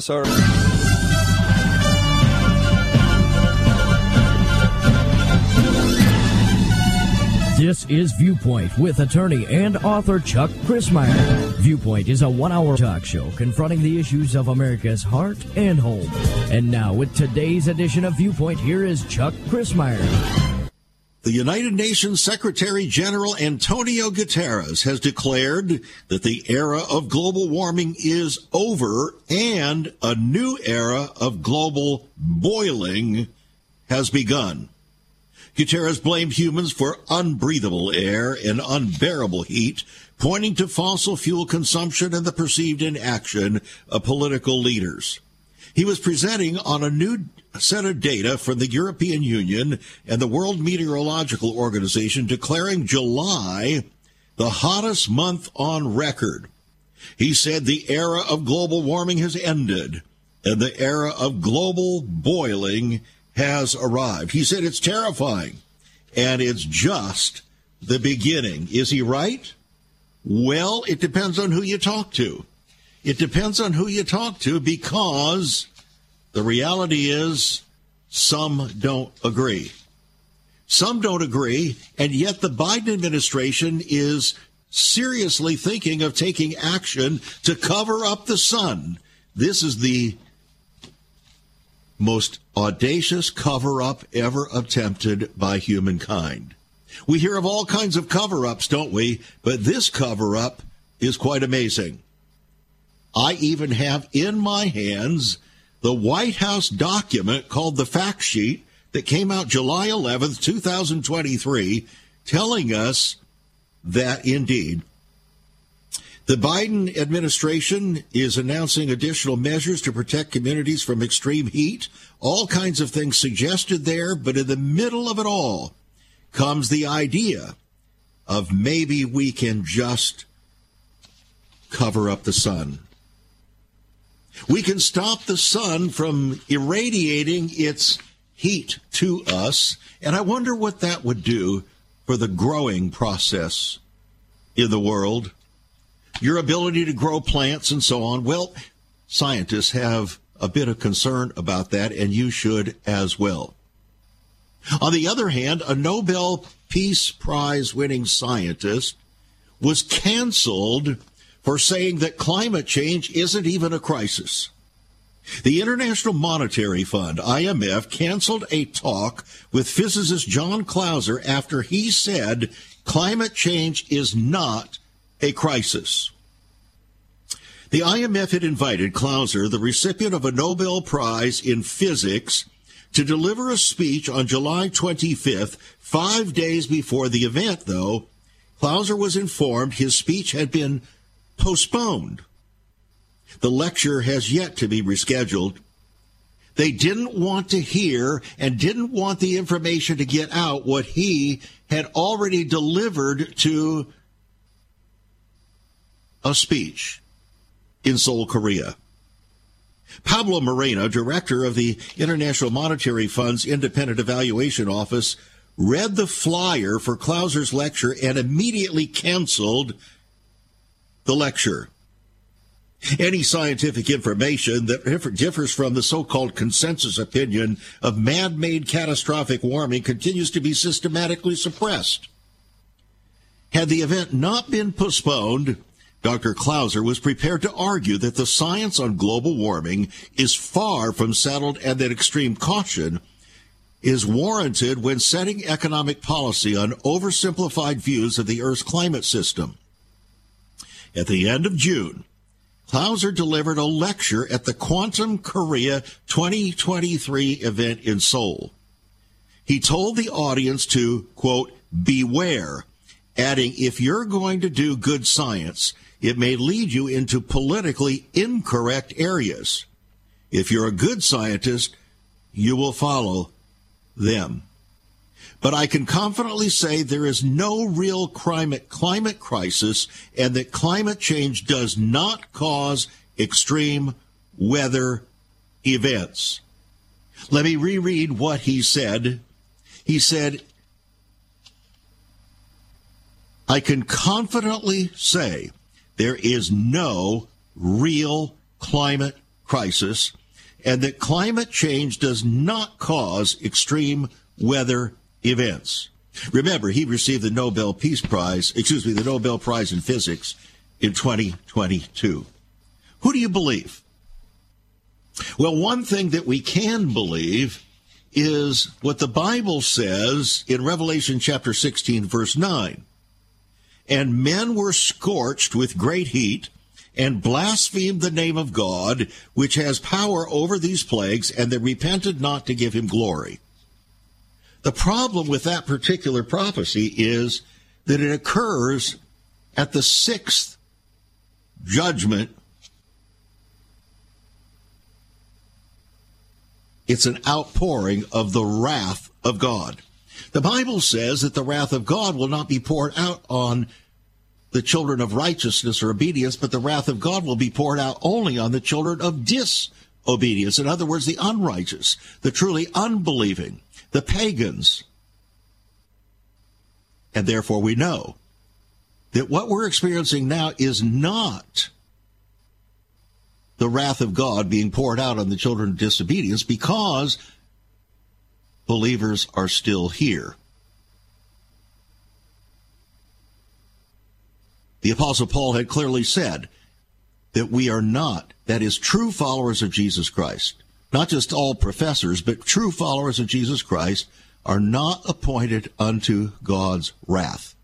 Sir. This is Viewpoint with attorney and author Chuck Crismier. Viewpoint is a one hour talk show confronting the issues of America's heart and home. And now, with today's edition of Viewpoint, here is Chuck Crismier. The United Nations Secretary General Antonio Guterres has declared that the era of global warming is over and a new era of global boiling has begun. Guterres blamed humans for unbreathable air and unbearable heat, pointing to fossil fuel consumption and the perceived inaction of political leaders. He was presenting on a new set of data from the European Union and the World Meteorological Organization declaring July the hottest month on record. He said the era of global warming has ended and the era of global boiling has arrived. He said it's terrifying and it's just the beginning. Is he right? Well, it depends on who you talk to. It depends on who you talk to because the reality is some don't agree. Some don't agree, and yet the Biden administration is seriously thinking of taking action to cover up the sun. This is the most audacious cover up ever attempted by humankind. We hear of all kinds of cover ups, don't we? But this cover up is quite amazing. I even have in my hands the White House document called the fact sheet that came out July 11th, 2023, telling us that indeed the Biden administration is announcing additional measures to protect communities from extreme heat. All kinds of things suggested there, but in the middle of it all comes the idea of maybe we can just cover up the sun. We can stop the sun from irradiating its heat to us, and I wonder what that would do for the growing process in the world your ability to grow plants and so on. Well, scientists have a bit of concern about that, and you should as well. On the other hand, a Nobel Peace Prize winning scientist was canceled for saying that climate change isn't even a crisis. The International Monetary Fund, IMF, canceled a talk with physicist John Clauser after he said climate change is not a crisis. The IMF had invited Clauser, the recipient of a Nobel Prize in Physics, to deliver a speech on July 25th, five days before the event, though. Clauser was informed his speech had been postponed. The lecture has yet to be rescheduled. They didn't want to hear and didn't want the information to get out what he had already delivered to a speech in Seoul, Korea. Pablo Moreno, director of the International Monetary Fund's Independent Evaluation Office, read the flyer for Clauser's lecture and immediately canceled the lecture. Any scientific information that differs from the so-called consensus opinion of man-made catastrophic warming continues to be systematically suppressed. Had the event not been postponed, Dr. Clauser was prepared to argue that the science on global warming is far from settled and that extreme caution is warranted when setting economic policy on oversimplified views of the Earth's climate system. At the end of June, Clauser delivered a lecture at the Quantum Korea 2023 event in Seoul. He told the audience to, quote, beware, adding, if you're going to do good science, it may lead you into politically incorrect areas. If you're a good scientist, you will follow them. But I can confidently say there is no real climate, climate crisis and that climate change does not cause extreme weather events. Let me reread what he said. He said, I can confidently say there is no real climate crisis and that climate change does not cause extreme weather events. Remember, he received the Nobel Peace Prize, excuse me, the Nobel Prize in Physics in 2022. Who do you believe? Well, one thing that we can believe is what the Bible says in Revelation chapter 16, verse 9. And men were scorched with great heat and blasphemed the name of God, which has power over these plagues, and they repented not to give him glory. The problem with that particular prophecy is that it occurs at the sixth judgment. It's an outpouring of the wrath of God. The Bible says that the wrath of God will not be poured out on the children of righteousness or obedience, but the wrath of God will be poured out only on the children of disobedience. In other words, the unrighteous, the truly unbelieving, the pagans. And therefore we know that what we're experiencing now is not the wrath of God being poured out on the children of disobedience because believers are still here. The Apostle Paul had clearly said that we are not, that is, true followers of Jesus Christ, not just all professors, but true followers of Jesus Christ, are not appointed unto God's wrath.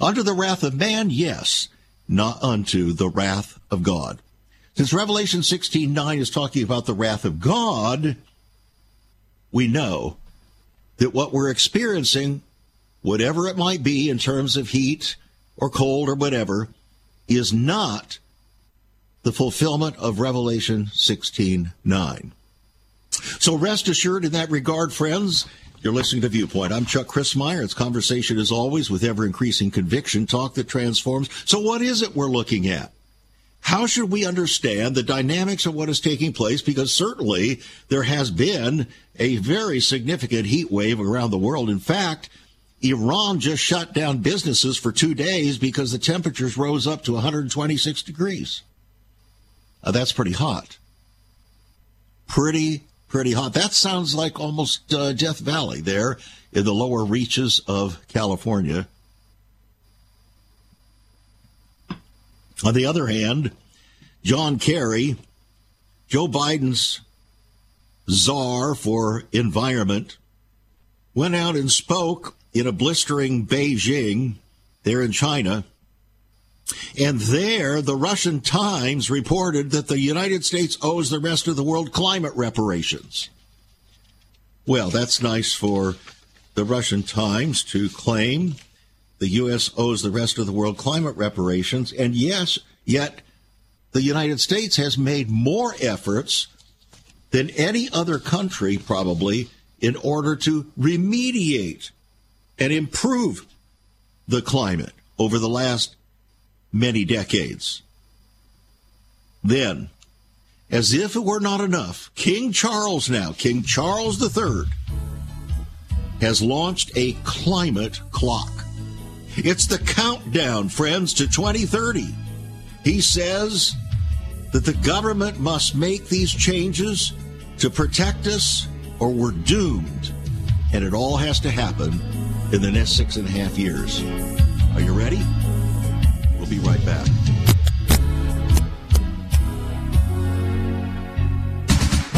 Unto the wrath of man, yes, not unto the wrath of God. Since Revelation 16:9 is talking about the wrath of God, we know that what we're experiencing, whatever it might be in terms of heat or cold or whatever is not the fulfillment of Revelation 16:9. So rest assured in that regard, friends. You're listening to Viewpoint. I'm Chuck Crismier. It's conversation as always with ever increasing conviction, talk that transforms. So what is it we're looking at? How should we understand the dynamics of what is taking place? Because certainly there has been a very significant heat wave around the world. In fact, Iran just shut down businesses for two days because the temperatures rose up to 126 degrees. That's pretty hot. Pretty, pretty hot. That sounds like almost uh, Death Valley there in the lower reaches of California. On the other hand, John Kerry, Joe Biden's czar for environment, went out and spoke in a blistering Beijing, there in China. And there, the Russian Times reported that the United States owes the rest of the world climate reparations. Well, that's nice for the Russian Times to claim the U.S. owes the rest of the world climate reparations. And yes, yet the United States has made more efforts than any other country, probably, in order to remediate and improve the climate over the last many decades. Then, as if it were not enough, King Charles now, King Charles III, has launched a climate clock. It's the countdown, friends, to 2030. He says that the government must make these changes to protect us or we're doomed. And it all has to happen in the next six and a half years. Are you ready? Be right back.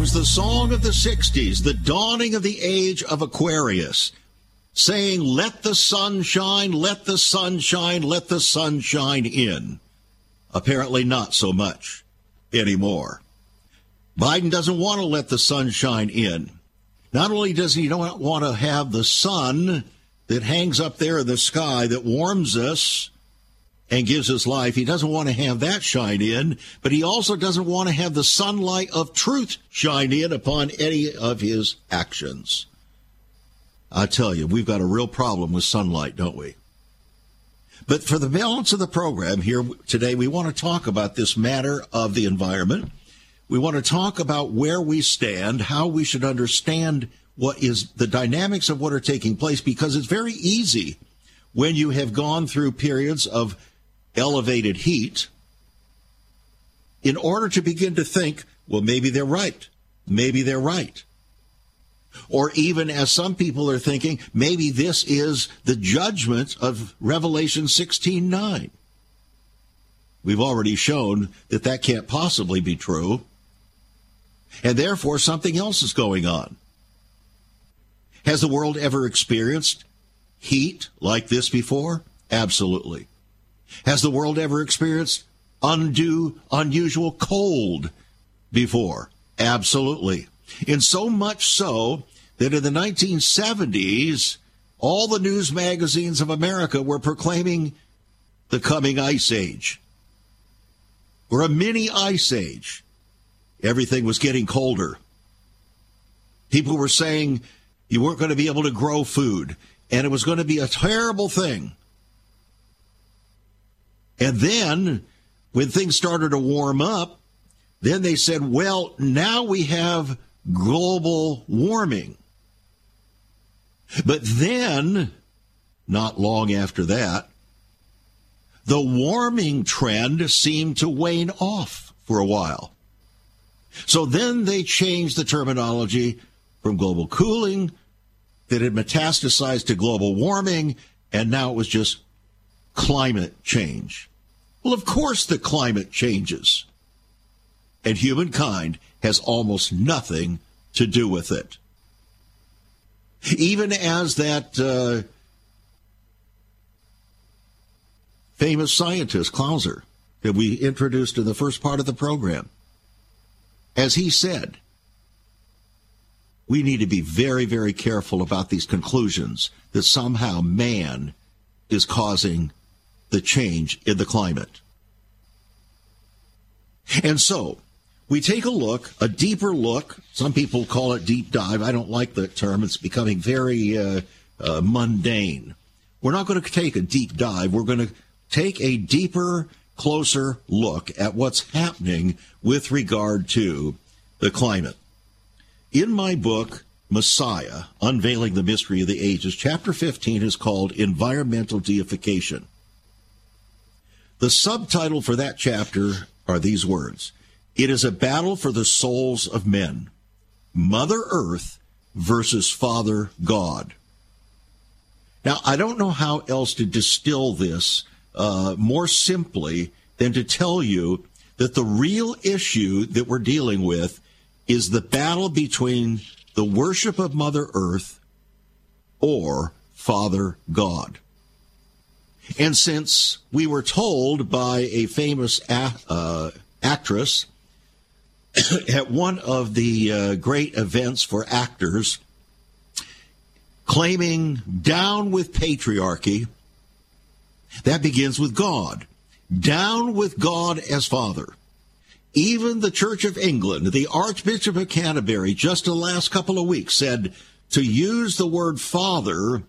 was the song of the 60s, the dawning of the age of Aquarius, saying, Let the sun shine, let the sun shine, let the sun shine in. Apparently, not so much anymore. Biden doesn't want to let the sun shine in. Not only does he not want to have the sun that hangs up there in the sky that warms us and gives us life. He doesn't want to have that shine in, but he also doesn't want to have the sunlight of truth shine in upon any of his actions. I tell you, we've got a real problem with sunlight, don't we? But for the balance of the program here today, we want to talk about this matter of the environment. We want to talk about where we stand, how we should understand what is the dynamics of what are taking place, because it's very easy when you have gone through periods of elevated heat in order to begin to think, well, maybe they're right. Maybe they're right. Or even as some people are thinking, maybe this is the judgment of Revelation 16:9. We've already shown that that can't possibly be true. And therefore something else is going on. Has the world ever experienced heat like this before? Absolutely. Has the world ever experienced undue, unusual cold before? Absolutely. And so much so that in the 1970s, all the news magazines of America were proclaiming the coming ice age. Or a mini ice age. Everything was getting colder. People were saying you weren't going to be able to grow food, and it was going to be a terrible thing. And then, when things started to warm up, then they said, well, now we have global warming. But then, not long after that, the warming trend seemed to wane off for a while. So then they changed the terminology from global cooling that had metastasized to global warming, and now it was just climate change. Well, of course the climate changes. And humankind has almost nothing to do with it. Even as that uh, famous scientist, Clauser, that we introduced in the first part of the program, as he said, we need to be very, very careful about these conclusions that somehow man is causing the change in the climate. And so, we take a look, a deeper look. Some people call it deep dive. I don't like the term. It's becoming very uh, uh, mundane. We're not going to take a deep dive. We're going to take a deeper, closer look at what's happening with regard to the climate. In my book, Messiah, Unveiling the Mystery of the Ages, chapter 15 is called Environmental Deification. The subtitle for that chapter are these words it is a battle for the souls of men. Mother Earth versus Father God. Now, I don't know how else to distill this uh, more simply than to tell you that the real issue that we're dealing with is the battle between the worship of Mother Earth or Father God. And since we were told by a famous a- uh, actress at one of the uh, great events for actors, claiming down with patriarchy. That begins with God. Down with God as Father. Even the Church of England, the Archbishop of Canterbury, just the last couple of weeks said to use the word Father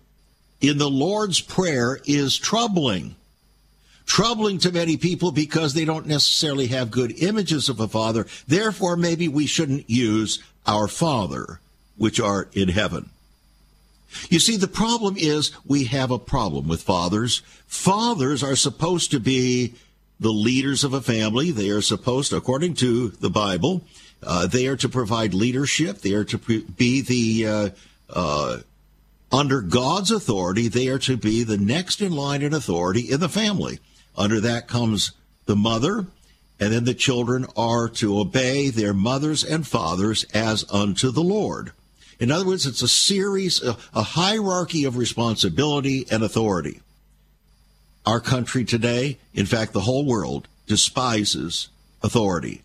in the Lord's Prayer is troubling troubling to many people because they don't necessarily have good images of a father. Therefore, maybe we shouldn't use our Father, which art in heaven. You see, the problem is we have a problem with fathers. Fathers are supposed to be the leaders of a family. They are supposed, according to the Bible, uh, they are to provide leadership. They are to be the uh, uh, under God's authority. They are to be the next in line in authority in the family. Under that comes the mother, and then the children are to obey their mothers and fathers as unto the Lord. In other words, it's a series, a hierarchy of responsibility and authority. Our country today, in fact, the whole world, despises authority,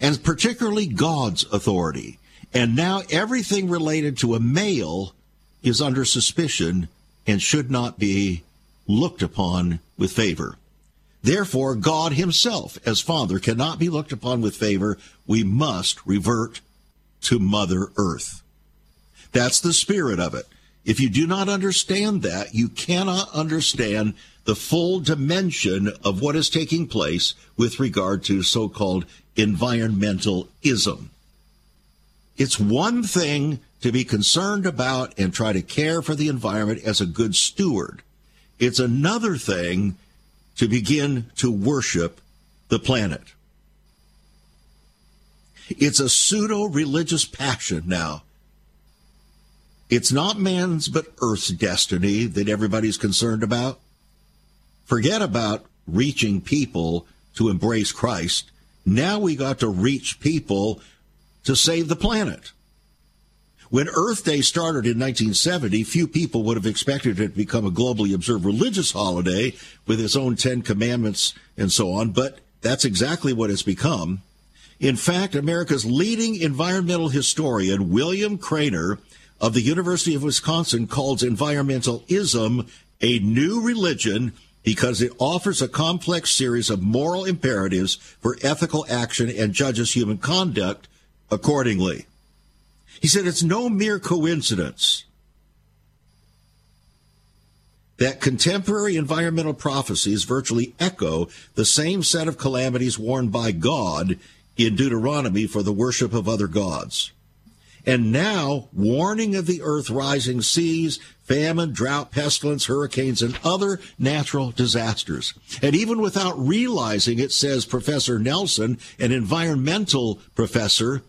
and particularly God's authority. And now everything related to a male is under suspicion and should not be looked upon with favor. Therefore, God Himself, as Father, cannot be looked upon with favor. We must revert to Mother Earth. That's the spirit of it. If you do not understand that, you cannot understand the full dimension of what is taking place with regard to so called environmentalism. It's one thing to be concerned about and try to care for the environment as a good steward. It's another thing to begin to worship the planet. It's a pseudo religious passion now. It's not man's but Earth's destiny that everybody's concerned about. Forget about reaching people to embrace Christ. Now we got to reach people to save the planet. When Earth Day started in 1970, few people would have expected it to become a globally observed religious holiday with its own Ten Commandments and so on, but that's exactly what it's become. In fact, America's leading environmental historian, William Craner of the University of Wisconsin, calls environmentalism a new religion because it offers a complex series of moral imperatives for ethical action and judges human conduct accordingly. He said it's no mere coincidence that contemporary environmental prophecies virtually echo the same set of calamities warned by God in Deuteronomy for the worship of other gods. And now, warning of the earth rising seas, famine, drought, pestilence, hurricanes, and other natural disasters. And even without realizing it, says Professor Nelson, an environmental professor,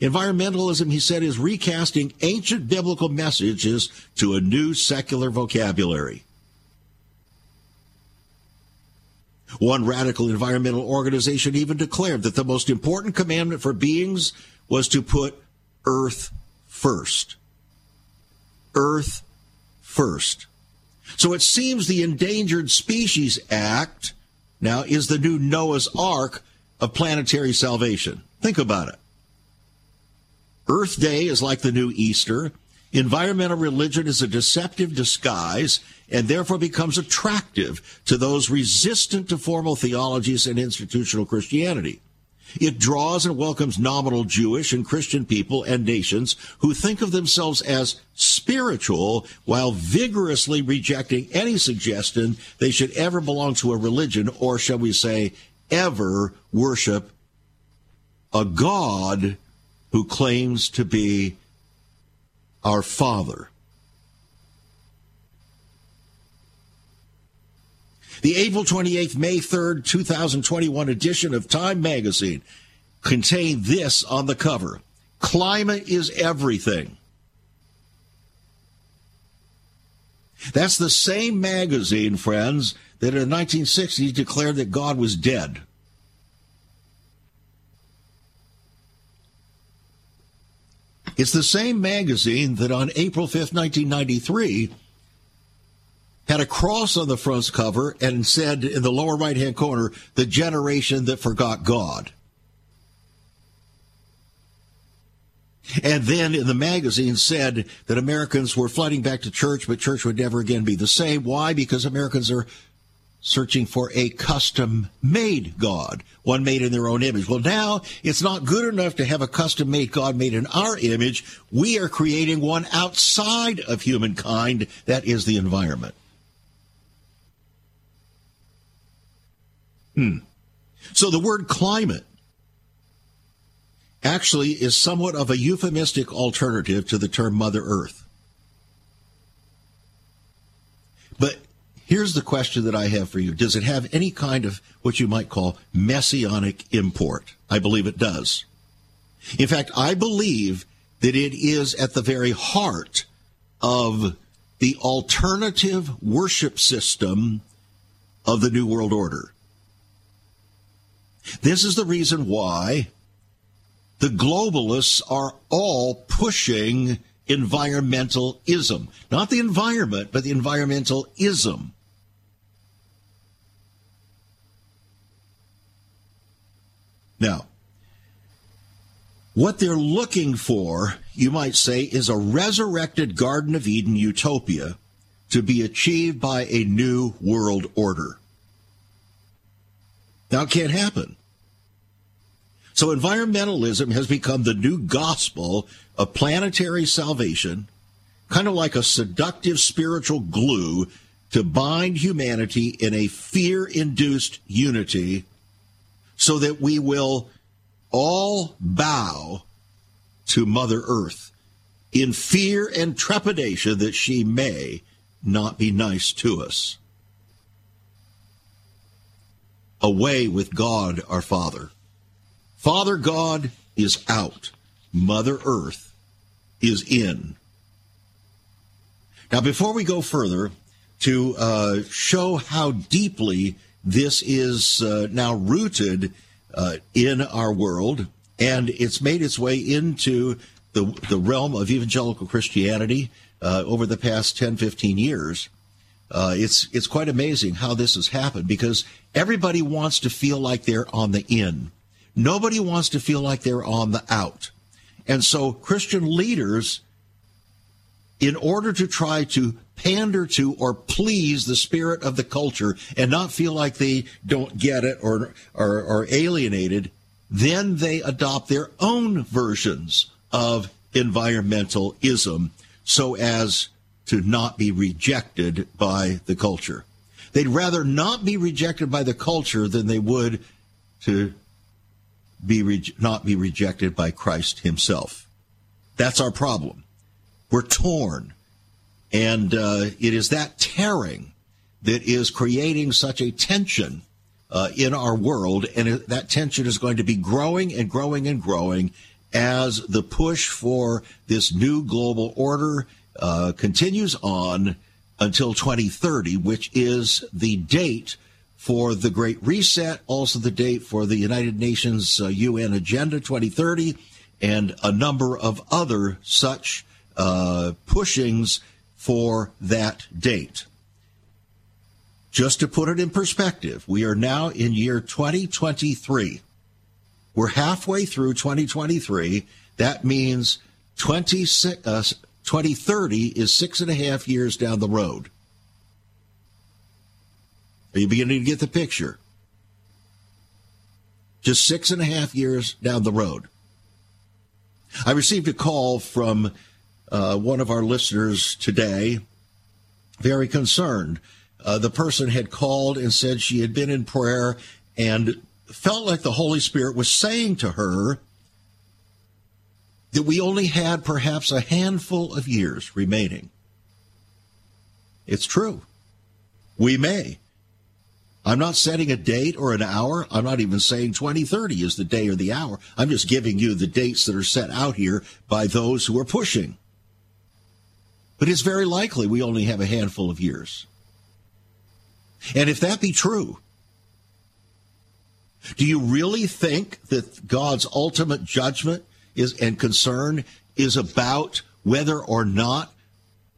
environmentalism, he said, is recasting ancient biblical messages to a new secular vocabulary. One radical environmental organization even declared that the most important commandment for beings was to put earth first. Earth first. So it seems the Endangered Species Act now is the new Noah's Ark of planetary salvation. Think about it. Earth Day is like the new Easter. Environmental religion is a deceptive disguise and therefore becomes attractive to those resistant to formal theologies and institutional Christianity. It draws and welcomes nominal Jewish and Christian people and nations who think of themselves as spiritual while vigorously rejecting any suggestion they should ever belong to a religion or, shall we say, ever worship a God who claims to be our Father. The April 28th, May 3rd, 2021 edition of Time magazine contained this on the cover Climate is everything. That's the same magazine, friends, that in the 1960s declared that God was dead. It's the same magazine that on April 5th, 1993, had a cross on the front cover and said in the lower right hand corner, the generation that forgot God. And then in the magazine said that Americans were flooding back to church, but church would never again be the same. Why? Because Americans are searching for a custom made God, one made in their own image. Well, now it's not good enough to have a custom made God made in our image. We are creating one outside of humankind. That is the environment. Hmm. So the word climate actually is somewhat of a euphemistic alternative to the term Mother Earth. But here's the question that I have for you Does it have any kind of what you might call messianic import? I believe it does. In fact, I believe that it is at the very heart of the alternative worship system of the New World Order. This is the reason why the globalists are all pushing environmentalism. Not the environment, but the environmentalism. Now, what they're looking for, you might say, is a resurrected Garden of Eden utopia to be achieved by a new world order. Now, it can't happen. So, environmentalism has become the new gospel of planetary salvation, kind of like a seductive spiritual glue to bind humanity in a fear induced unity so that we will all bow to Mother Earth in fear and trepidation that she may not be nice to us. Away with God our Father. Father God is out. Mother Earth is in. Now, before we go further, to uh, show how deeply this is uh, now rooted uh, in our world, and it's made its way into the, the realm of evangelical Christianity uh, over the past 10, 15 years. Uh, it's it's quite amazing how this has happened because everybody wants to feel like they're on the in. Nobody wants to feel like they're on the out. And so Christian leaders, in order to try to pander to or please the spirit of the culture and not feel like they don't get it or are, alienated, then they adopt their own versions of environmentalism so as to not be rejected by the culture. They'd rather not be rejected by the culture than they would to be re- not be rejected by Christ himself. That's our problem. We're torn. And uh, it is that tearing that is creating such a tension uh, in our world. And that tension is going to be growing and growing and growing as the push for this new global order uh, continues on until 2030, which is the date for the Great Reset, also the date for the United Nations uh, UN Agenda 2030, and a number of other such uh, pushings for that date. Just to put it in perspective, we are now in year 2023. We're halfway through 2023. That means 20, uh, 2030 is six and a half years down the road. Are you beginning to get the picture? Just six and a half years down the road. I received a call from uh, one of our listeners today, very concerned. Uh, the person had called and said she had been in prayer and felt like the Holy Spirit was saying to her that we only had perhaps a handful of years remaining. It's true. We may. I'm not setting a date or an hour. I'm not even saying 2030 is the day or the hour. I'm just giving you the dates that are set out here by those who are pushing. But it's very likely we only have a handful of years. And if that be true, do you really think that God's ultimate judgment is and concern is about whether or not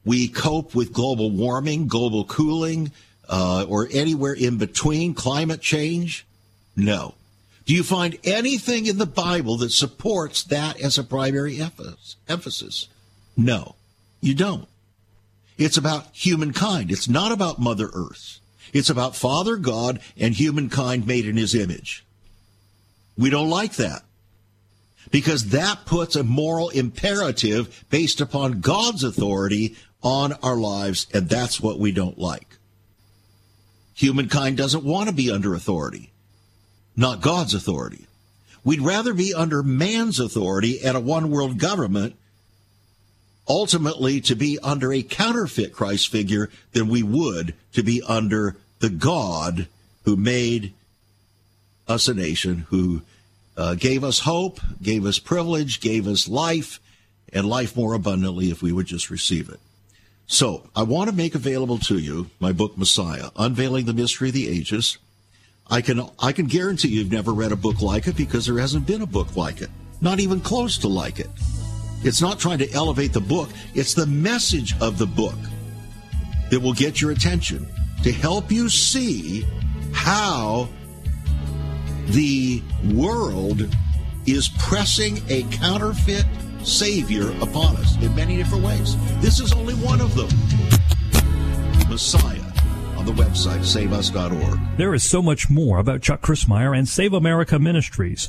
we cope with global warming, global cooling, uh, or anywhere in between, climate change? No. Do you find anything in the Bible that supports that as a primary emphasis? No, you don't. It's about humankind. It's not about Mother Earth. It's about Father God and humankind made in his image. We don't like that because that puts a moral imperative based upon God's authority on our lives, and that's what we don't like. Humankind doesn't want to be under authority, not God's authority. We'd rather be under man's authority and a one world government, ultimately to be under a counterfeit Christ figure than we would to be under the God who made us a nation, who uh, gave us hope, gave us privilege, gave us life, and life more abundantly if we would just receive it. So I want to make available to you my book Messiah, Unveiling the Mystery of the Ages. I can I can guarantee you've never read a book like it because there hasn't been a book like it. Not even close to like it. It's not trying to elevate the book, it's the message of the book that will get your attention to help you see how the world is pressing a counterfeit Savior upon us in many different ways. This is only one of them. Messiah on the website saveus.org. There is so much more about Chuck Crismier and Save America Ministries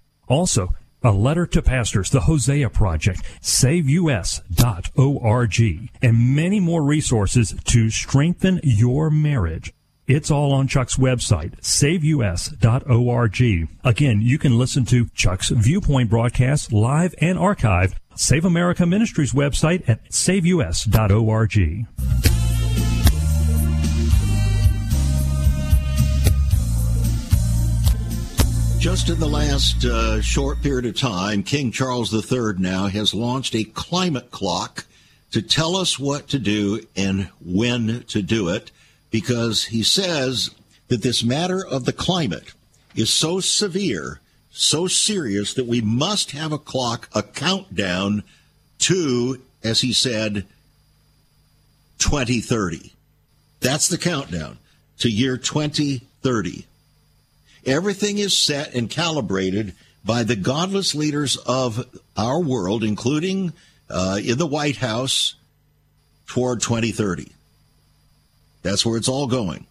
Also, a letter to pastors, the Hosea Project, SaveUS.org, and many more resources to strengthen your marriage. It's all on Chuck's website, saveus.org. Again, you can listen to Chuck's Viewpoint broadcast live and archived. Save America Ministries website at saveus.org. Just in the last uh, short period of time, King Charles III now has launched a climate clock to tell us what to do and when to do it because he says that this matter of the climate is so severe, so serious that we must have a clock, a countdown to, as he said, 2030. That's the countdown to year 2030. Everything is set and calibrated by the godless leaders of our world, including uh, in the White House, toward 2030. That's where it's all going.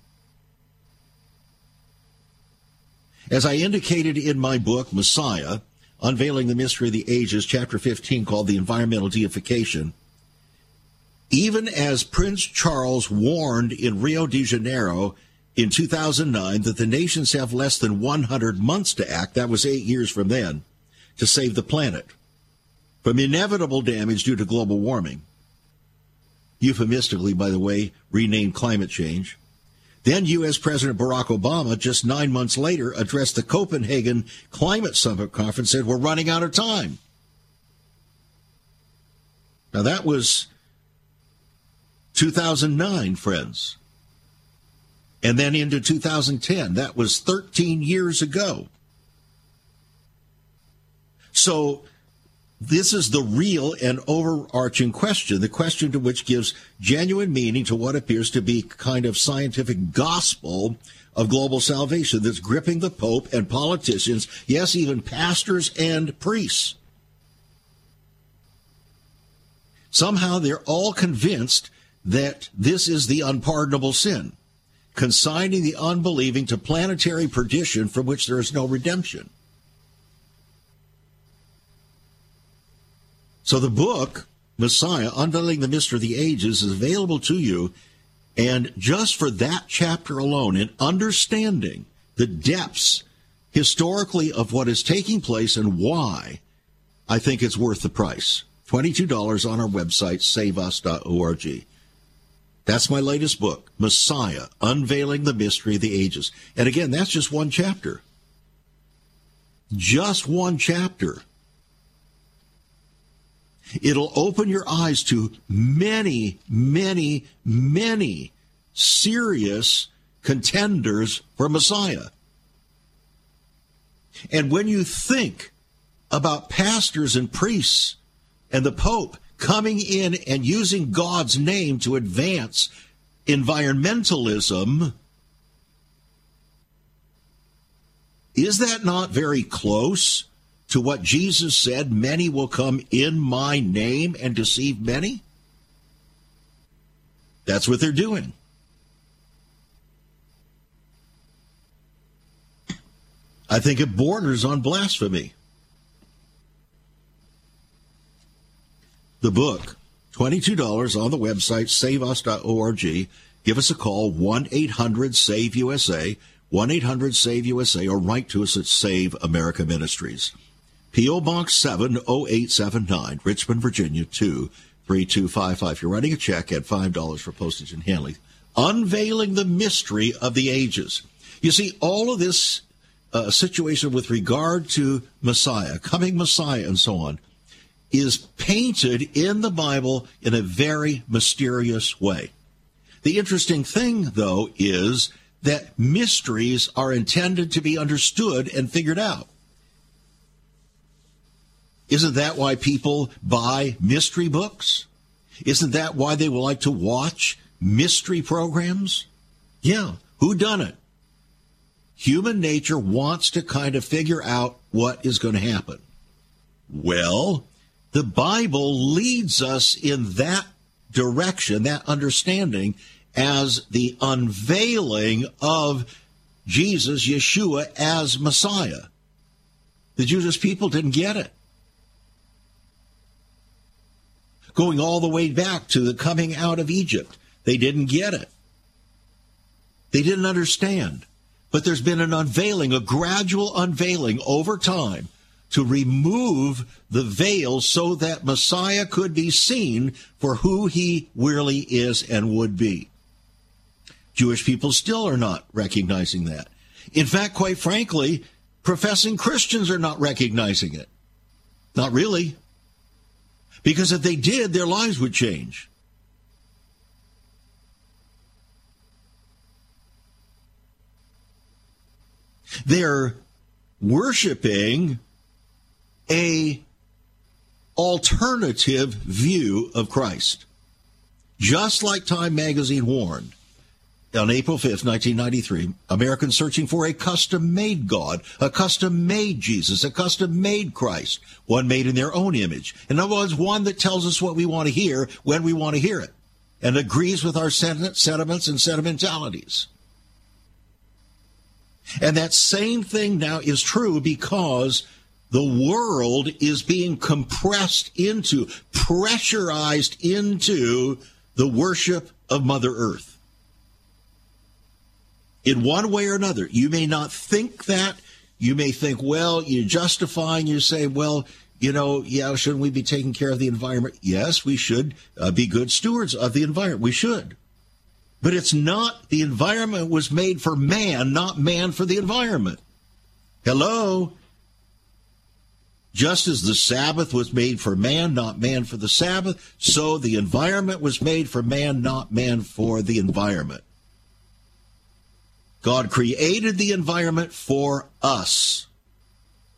As I indicated in my book, Messiah, Unveiling the Mystery of the Ages, chapter 15, called The Environmental Deification, even as Prince Charles warned in Rio de Janeiro in 2009 that the nations have less than 100 months to act, that was eight years from then, to save the planet from inevitable damage due to global warming. Euphemistically, by the way, renamed climate change. Then U.S. President Barack Obama, just nine months later, addressed the Copenhagen Climate Summit conference and said, We're running out of time. Now, that was 2009, friends and then into 2010. That was 13 years ago. So this is the real and overarching question, the question to which gives genuine meaning to what appears to be kind of scientific gospel of global salvation that's gripping the Pope and politicians, yes, even pastors and priests. Somehow they're all convinced that this is the unpardonable sin consigning the unbelieving to planetary perdition from which there is no redemption. So the book, Messiah, Unveiling the Mystery of the Ages, is available to you. And just for that chapter alone, in understanding the depths historically of what is taking place and why, I think it's worth the price. $22 on our website, saveus.org. That's my latest book, Messiah, Unveiling the Mystery of the Ages. And again, that's just one chapter. Just one chapter. It'll open your eyes to many, many, many serious contenders for Messiah. And when you think about pastors and priests and the Pope coming in and using God's name to advance environmentalism, is that not very close to what Jesus said? Many will come in my name and deceive many? That's what they're doing. I think it borders on blasphemy. The book. $22 on the website, saveus.org. Give us a call, 1 800 SAVE USA, 1 800 SAVE USA, or write to us at Save America Ministries. P.O. Box 70879, Richmond, Virginia 23255. You're writing a check at $5 for postage and handling. Unveiling the mystery of the ages. You see, all of this uh, situation with regard to Messiah, coming Messiah, and so on, is painted in the Bible in a very mysterious way. The interesting thing, though, is that mysteries are intended to be understood and figured out. Isn't that why people buy mystery books? Isn't that why they will like to watch mystery programs? Yeah, who done it? Human nature wants to kind of figure out what is going to happen. Well, the Bible leads us in that direction, that understanding, as the unveiling of Jesus, Yeshua, as Messiah. The Jewish people didn't get it. Going all the way back to the coming out of Egypt, they didn't get it. They didn't understand. But there's been an unveiling, a gradual unveiling over time to remove the veil so that Messiah could be seen for who he really is and would be. Jewish people still are not recognizing that. In fact, quite frankly, professing Christians are not recognizing it. Not really. Because if they did, their lives would change. They're worshiping a alternative view of Christ. Just like Time magazine warned on April 5th, 1993, Americans searching for a custom made God, a custom made Jesus, a custom made Christ, one made in their own image. In other words, one that tells us what we want to hear when we want to hear it and agrees with our sentiments and sentimentalities. And that same thing now is true because the world is being compressed into, pressurized into the worship of Mother Earth. In one way or another, you may not think that. You may think, well, you're justifying, you say, well, you know, yeah, shouldn't we be taking care of the environment? Yes, we should uh, be good stewards of the environment. We should. But it's not, the environment was made for man, not man for the environment. Hello? Just as the Sabbath was made for man, not man for the Sabbath, so the environment was made for man, not man for the environment. God created the environment for us,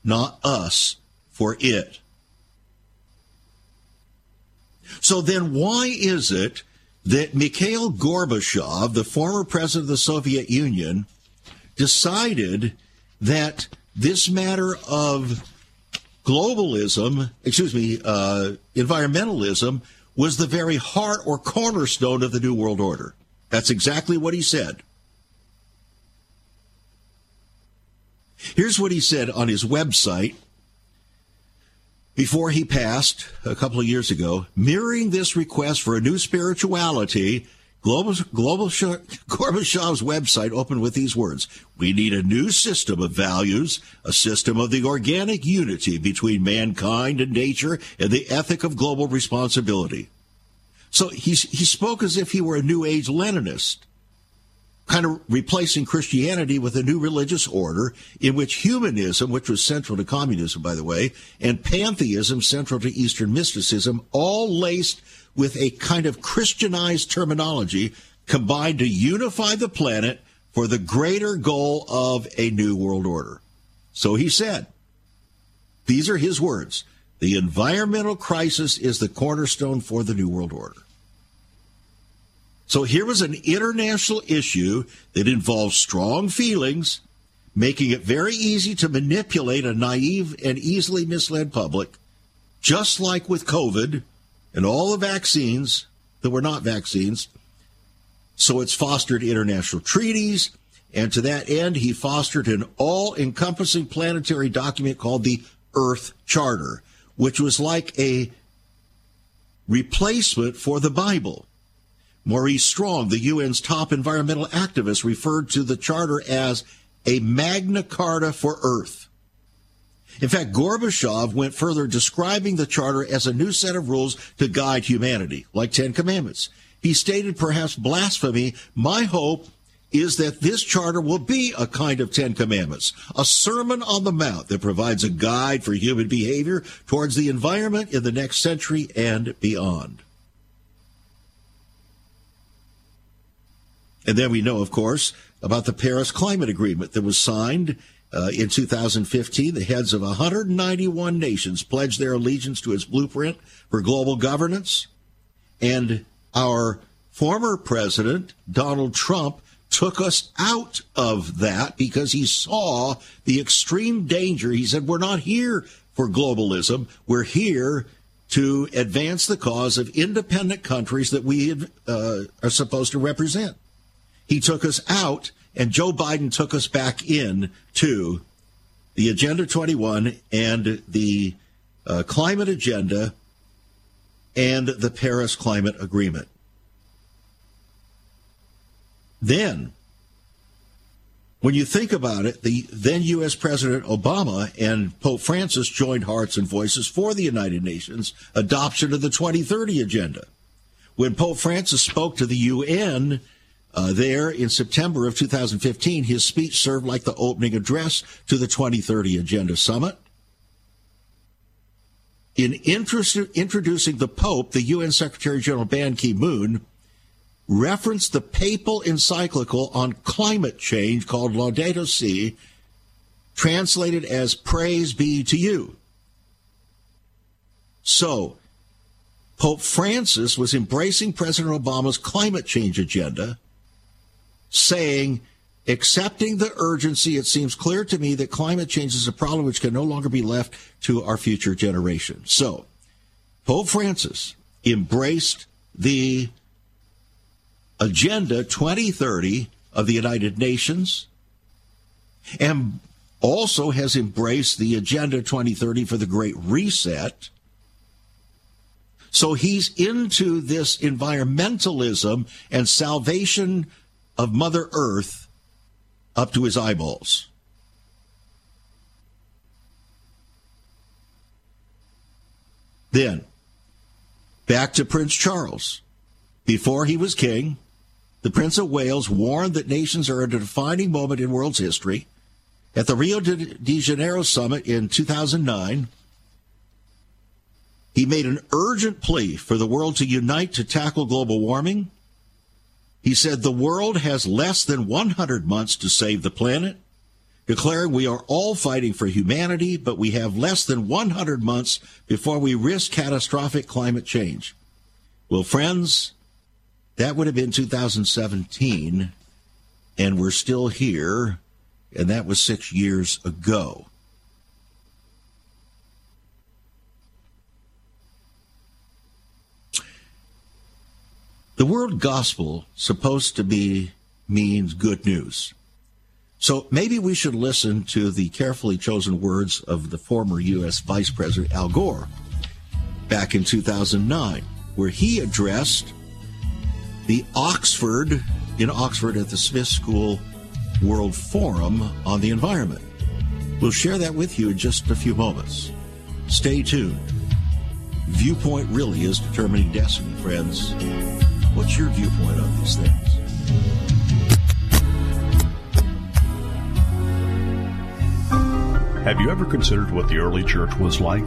not us for it. So then, why is it that Mikhail Gorbachev, the former president of the Soviet Union, decided that this matter of globalism, excuse me, uh, environmentalism, was the very heart or cornerstone of the New World Order. That's exactly what he said. Here's what he said on his website before he passed a couple of years ago, mirroring this request for a new spirituality. Global, Global Gorbachev's website opened with these words We need a new system of values, a system of the organic unity between mankind and nature, and the ethic of global responsibility. So he, he spoke as if he were a New Age Leninist kind of replacing Christianity with a new religious order in which humanism, which was central to communism, by the way, and pantheism, central to Eastern mysticism, all laced with a kind of Christianized terminology combined to unify the planet for the greater goal of a new world order. So he said, these are his words. The environmental crisis is the cornerstone for the new world order. So here was an international issue that involves strong feelings, making it very easy to manipulate a naive and easily misled public, just like with COVID and all the vaccines that were not vaccines. So it's fostered international treaties, and to that end, he fostered an all encompassing planetary document called the Earth Charter, which was like a replacement for the Bible. Maurice Strong, the UN's top environmental activist, referred to the charter as a Magna Carta for Earth. In fact, Gorbachev went further, describing the charter as a new set of rules to guide humanity, like Ten Commandments. He stated, perhaps blasphemy, my hope is that this charter will be a kind of Ten Commandments, a sermon on the mount that provides a guide for human behavior towards the environment in the next century and beyond. And then we know, of course, about the Paris Climate Agreement that was signed uh, in 2015. The heads of 191 nations pledged their allegiance to its blueprint for global governance. And our former president, Donald Trump, took us out of that because he saw the extreme danger. He said, We're not here for globalism. We're here to advance the cause of independent countries that we uh, are supposed to represent. He took us out, and Joe Biden took us back in to the Agenda 21 and the uh, climate agenda and the Paris Climate Agreement. Then, when you think about it, the then U.S. President Obama and Pope Francis joined hearts and voices for the United Nations adoption of the 2030 Agenda. When Pope Francis spoke to the UN uh, there in September of 2015, his speech served like the opening address to the 2030 Agenda Summit. In introducing the Pope, the UN Secretary General Ban Ki moon referenced the papal encyclical on climate change called Laudato Si, translated as Praise be to you. So, Pope Francis was embracing President Obama's climate change agenda, saying, accepting the urgency, it seems clear to me that climate change is a problem which can no longer be left to our future generations. So, Pope Francis embraced the Agenda 2030 of the United Nations and also has embraced the Agenda 2030 for the Great Reset. So he's into this environmentalism and salvation of Mother Earth up to his eyeballs. Then, back to Prince Charles. Before he was king, the Prince of Wales warned that nations are at a defining moment in world's history. At the Rio de Janeiro summit in 2009, he made an urgent plea for the world to unite to tackle global warming. He said the world has less than 100 months to save the planet, declaring we are all fighting for humanity, but we have less than 100 months before we risk catastrophic climate change. Well, friends, that would have been 2017, and we're still here, and that was six years ago. The word gospel supposed to be means good news. So maybe we should listen to the carefully chosen words of the former U.S. Vice President Al Gore back in 2009, where he addressed the Oxford, in Oxford at the Smith School World Forum on the Environment. We'll share that with you in just a few moments. Stay tuned. Viewpoint really is determining destiny, friends. What's your viewpoint on these things? Have you ever considered what the early church was like?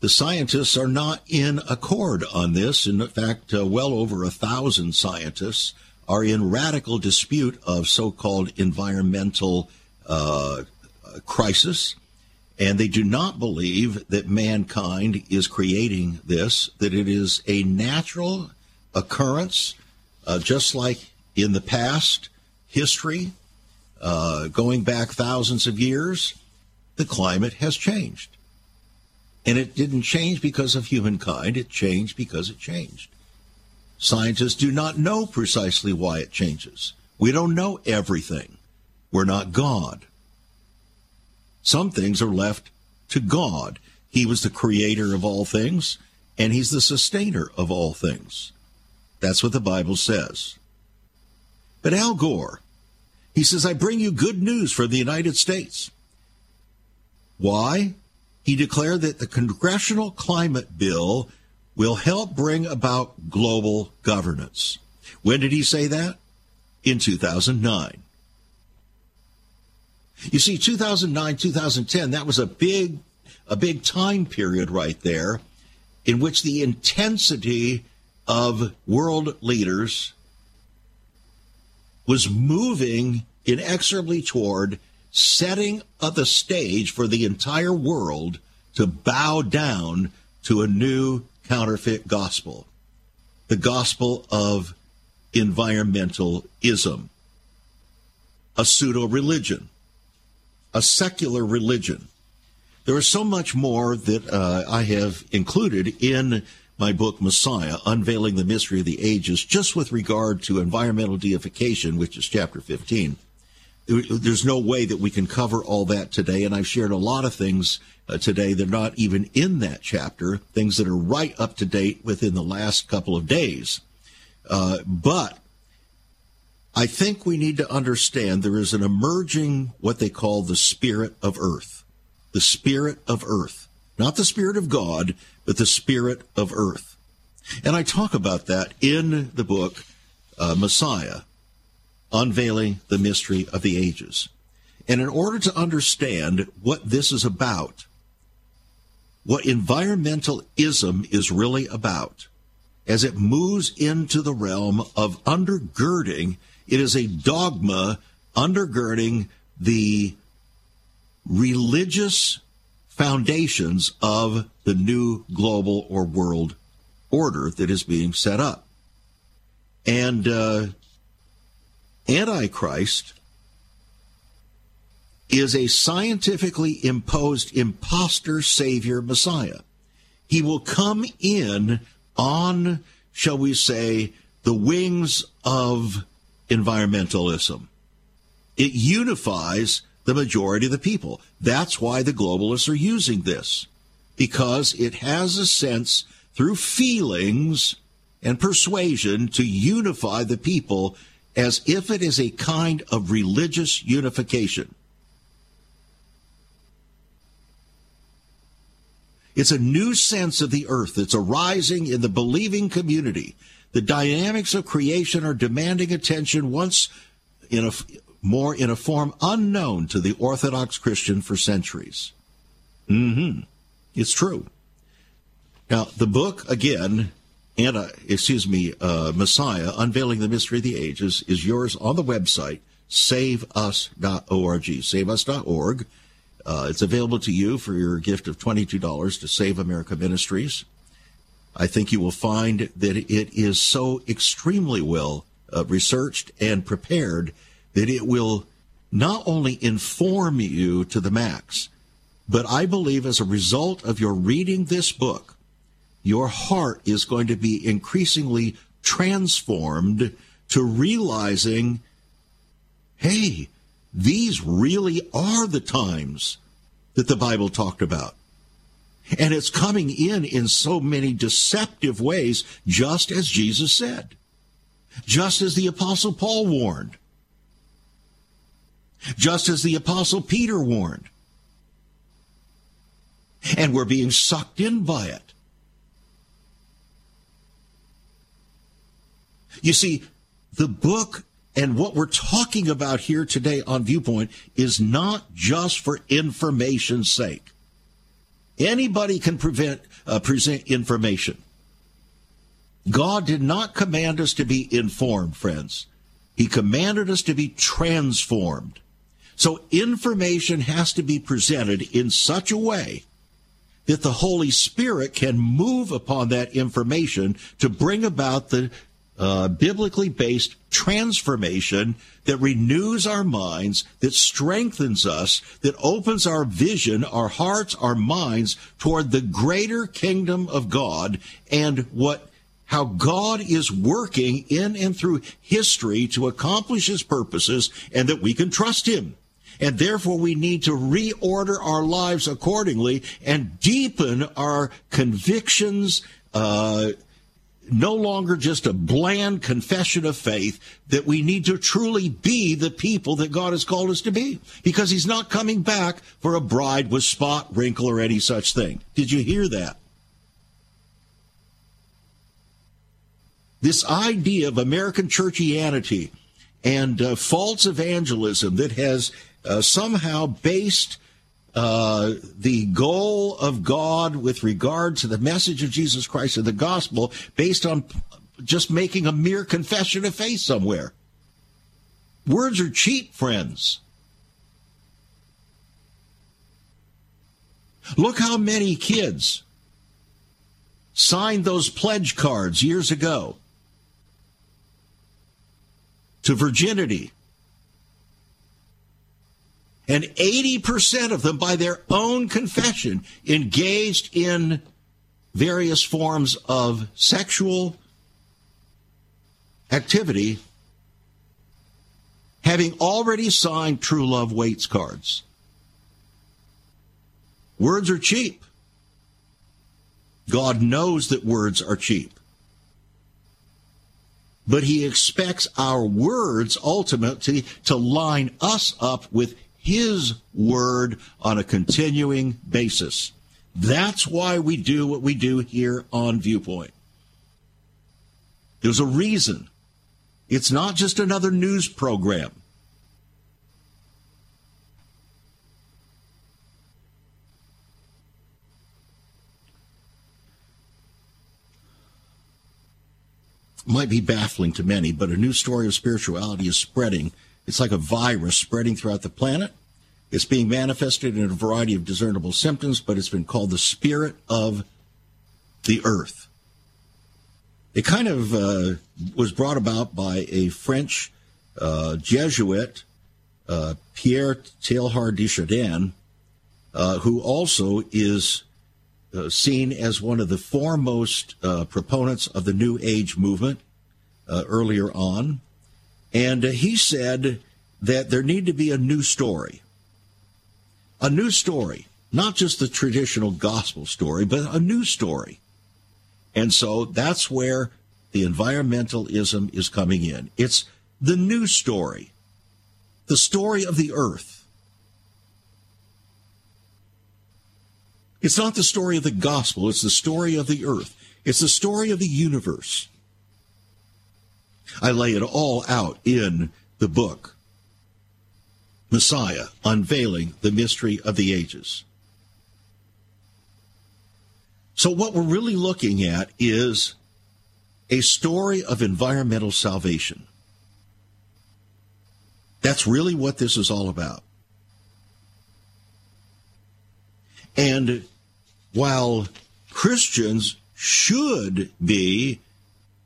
the scientists are not in accord on this. In fact, uh, well over a thousand scientists are in radical dispute of so called environmental uh, crisis. And they do not believe that mankind is creating this, that it is a natural occurrence, uh, just like in the past history, uh, going back thousands of years, the climate has changed. And it didn't change because of humankind, it changed because it changed. Scientists do not know precisely why it changes. We don't know everything. We're not God. Some things are left to God. He was the creator of all things, and He's the sustainer of all things. That's what the Bible says. But Al Gore, he says, I bring you good news from the United States. Why? He declared that the Congressional Climate Bill will help bring about global governance. When did he say that? In 2009. You see, 2009, 2010, that was a big, a big time period right there in which the intensity of world leaders was moving inexorably toward setting up the stage for the entire world to bow down to a new counterfeit gospel, the gospel of environmentalism, a pseudo religion, a secular religion. There is so much more that uh, I have included in my book, Messiah, Unveiling the Mystery of the Ages, just with regard to environmental deification, which is chapter 15. There's no way that we can cover all that today, and I've shared a lot of things uh, today that are not even in that chapter, things that are right up to date within the last couple of days. Uh, but I think we need to understand there is an emerging, what they call the spirit of earth. The spirit of earth. Not the spirit of God, but the spirit of earth. And I talk about that in the book, uh, Messiah, Unveiling the Mystery of the Ages. And in order to understand what this is about, what environmentalism is really about, as it moves into the realm of undergirding, it is a dogma undergirding the religious foundations of the new global or world order that is being set up. And uh, Antichrist is a scientifically imposed impostor savior Messiah. He will come in on, shall we say, the wings of environmentalism. It unifies the majority of the people. That's why the globalists are using this, because it has a sense through feelings and persuasion to unify the people as if it is a kind of religious unification. It's a new sense of the earth that's arising in the believing community. The dynamics of creation are demanding attention once in a more in a form unknown to the Orthodox Christian for centuries. Mm-hmm. It's true. Now, the book, again, uh, excuse me, uh, Messiah, Unveiling the Mystery of the Ages, is yours on the website, saveus.org. Saveus.org. Uh, it's available to you for your gift of $22 to Save America Ministries. I think you will find that it is so extremely well uh, researched and prepared that it will not only inform you to the max, but I believe as a result of your reading this book, your heart is going to be increasingly transformed to realizing, hey, these really are the times that the Bible talked about. And it's coming in in so many deceptive ways, just as Jesus said, just as the Apostle Paul warned just as the Apostle Peter warned. And we're being sucked in by it. You see, the book and what we're talking about here today on Viewpoint is not just for information's sake. Anybody can prevent, uh, present information. God did not command us to be informed, friends. He commanded us to be transformed So information has to be presented in such a way that the Holy Spirit can move upon that information to bring about the uh, biblically based transformation that renews our minds, that strengthens us, that opens our vision, our hearts, our minds toward the greater kingdom of God and what how God is working in and through history to accomplish his purposes and that we can trust him. And therefore we need to reorder our lives accordingly and deepen our convictions, uh, no longer just a bland confession of faith that we need to truly be the people that God has called us to be because he's not coming back for a bride with spot, wrinkle, or any such thing. Did you hear that? This idea of American churchianity and uh, false evangelism that has uh, somehow based uh, the goal of God with regard to the message of Jesus Christ and the gospel based on just making a mere confession of faith somewhere. Words are cheap, friends. Look how many kids signed those pledge cards years ago to virginity and 80% of them, by their own confession, engaged in various forms of sexual activity, having already signed True Love Waits cards. Words are cheap. God knows that words are cheap. But he expects our words ultimately to line us up with his word on a continuing basis. That's why we do what we do here on Viewpoint. There's a reason. It's not just another news program. might be baffling to many, but a new story of spirituality is spreading it's like a virus spreading throughout the planet. It's being manifested in a variety of discernible symptoms, but it's been called the spirit of the earth. It kind of uh, was brought about by a French uh, Jesuit, uh, Pierre Teilhard de Chardin, uh, who also is uh, seen as one of the foremost uh, proponents of the New Age movement earlier on. And uh, he said that there need to be a new story. A new story, not just the traditional gospel story, but a new story. And so that's where the environmentalism is coming in. It's the new story, the story of the earth. It's not the story of the gospel, it's the story of the earth. It's the story of the universe. I lay it all out in the book. Messiah, unveiling the mystery of the ages. So, what we're really looking at is a story of environmental salvation. That's really what this is all about. And while Christians should be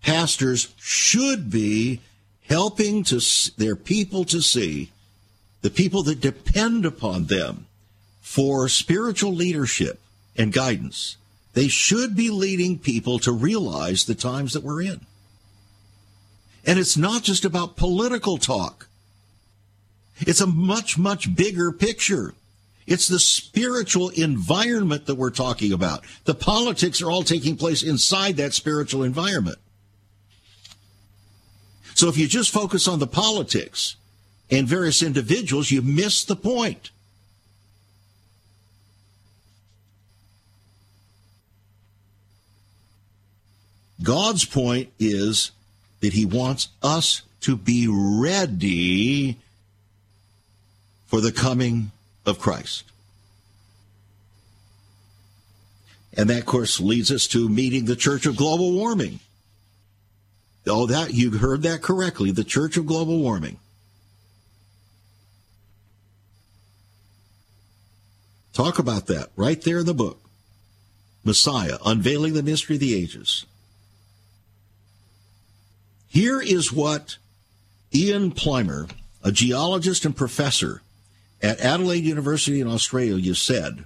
pastors should be helping to their people to see the people that depend upon them for spiritual leadership and guidance. They should be leading people to realize the times that we're in. And it's not just about political talk. It's a much, much bigger picture. It's the spiritual environment that we're talking about. The politics are all taking place inside that spiritual environment. So if you just focus on the politics and various individuals, you miss the point. God's point is that he wants us to be ready for the coming of Christ. And that, of course, leads us to meeting the Church of Global Warming. Oh, that you heard that correctly. The Church of Global Warming. Talk about that right there in the book. Messiah, Unveiling the Mystery of the Ages. Here is what Ian Plimer, a geologist and professor at Adelaide University in Australia, said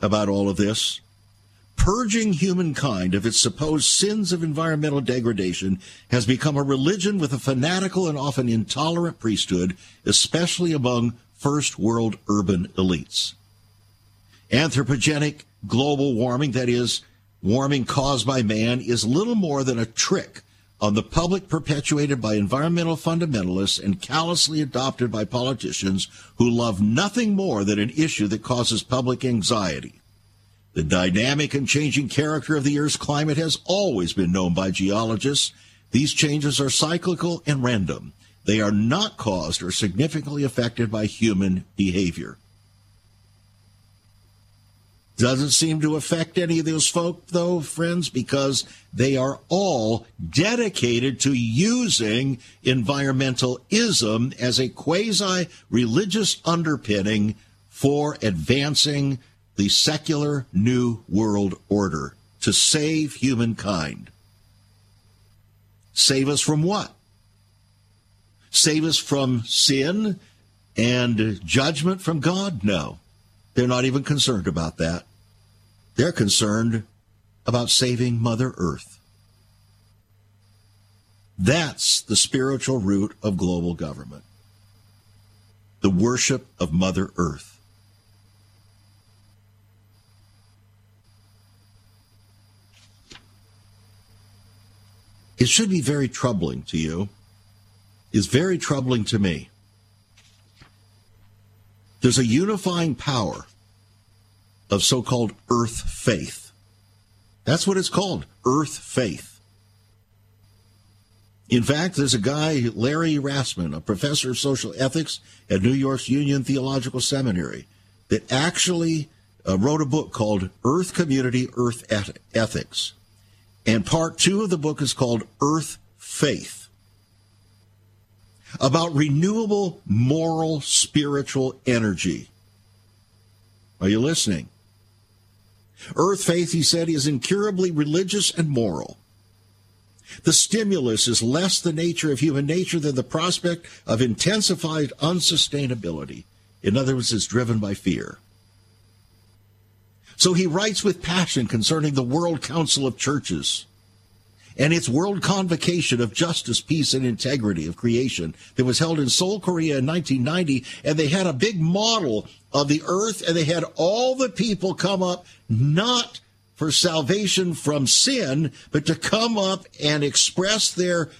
about all of this. Purging humankind of its supposed sins of environmental degradation has become a religion with a fanatical and often intolerant priesthood, especially among first world urban elites. Anthropogenic global warming, that is, warming caused by man, is little more than a trick on the public perpetuated by environmental fundamentalists and callously adopted by politicians who love nothing more than an issue that causes public anxiety. The dynamic and changing character of the Earth's climate has always been known by geologists. These changes are cyclical and random. They are not caused or significantly affected by human behavior doesn't seem to affect any of those folk, though, friends, because they are all dedicated to using environmentalism as a quasi religious underpinning for advancing the secular New World Order to save humankind. Save us from what? Save us from sin and judgment from God? No. They're not even concerned about that. They're concerned about saving Mother Earth. That's the spiritual root of global government the worship of Mother Earth. It should be very troubling to you. Is very troubling to me. There's a unifying power of so called earth faith. That's what it's called earth faith. In fact, there's a guy, Larry Rasmussen, a professor of social ethics at New York's Union Theological Seminary, that actually uh, wrote a book called Earth Community, Earth Ethics. And part two of the book is called Earth Faith about renewable moral spiritual energy. Are you listening? Earth faith, he said, is incurably religious and moral. The stimulus is less the nature of human nature than the prospect of intensified unsustainability. In other words, it's driven by fear. So he writes with passion concerning the World Council of Churches and its World Convocation of Justice, Peace, and Integrity of Creation that was held in Seoul, Korea in 1990. And they had a big model of the earth, and they had all the people come up not for salvation from sin, but to come up and express their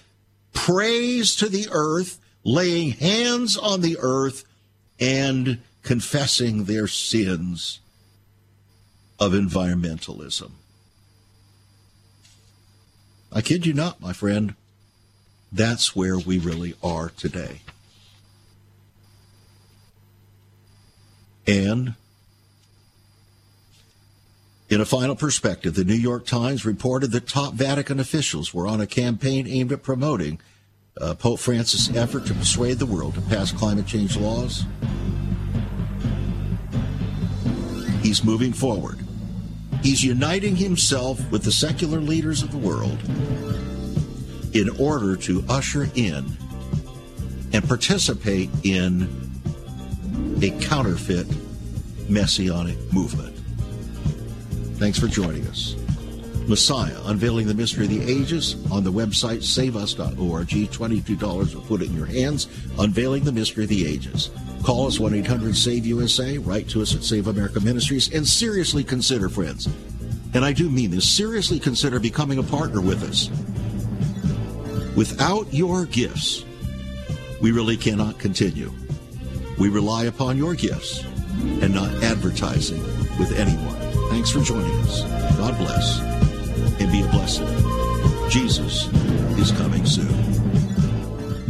praise to the earth, laying hands on the earth, and confessing their sins of environmentalism. I kid you not, my friend. That's where we really are today. And in a final perspective, the New York Times reported that top Vatican officials were on a campaign aimed at promoting uh, Pope Francis' effort to persuade the world to pass climate change laws. He's moving forward. He's uniting himself with the secular leaders of the world in order to usher in and participate in a counterfeit messianic movement. Thanks for joining us. Messiah, Unveiling the Mystery of the Ages, on the website saveus.org. $22 will put it in your hands. Unveiling the Mystery of the Ages. Call us 1 800 SAVE USA, write to us at Save America Ministries, and seriously consider, friends, and I do mean this, seriously consider becoming a partner with us. Without your gifts, we really cannot continue. We rely upon your gifts and not advertising with anyone. Thanks for joining us. God bless and be a blessing. Jesus is coming soon.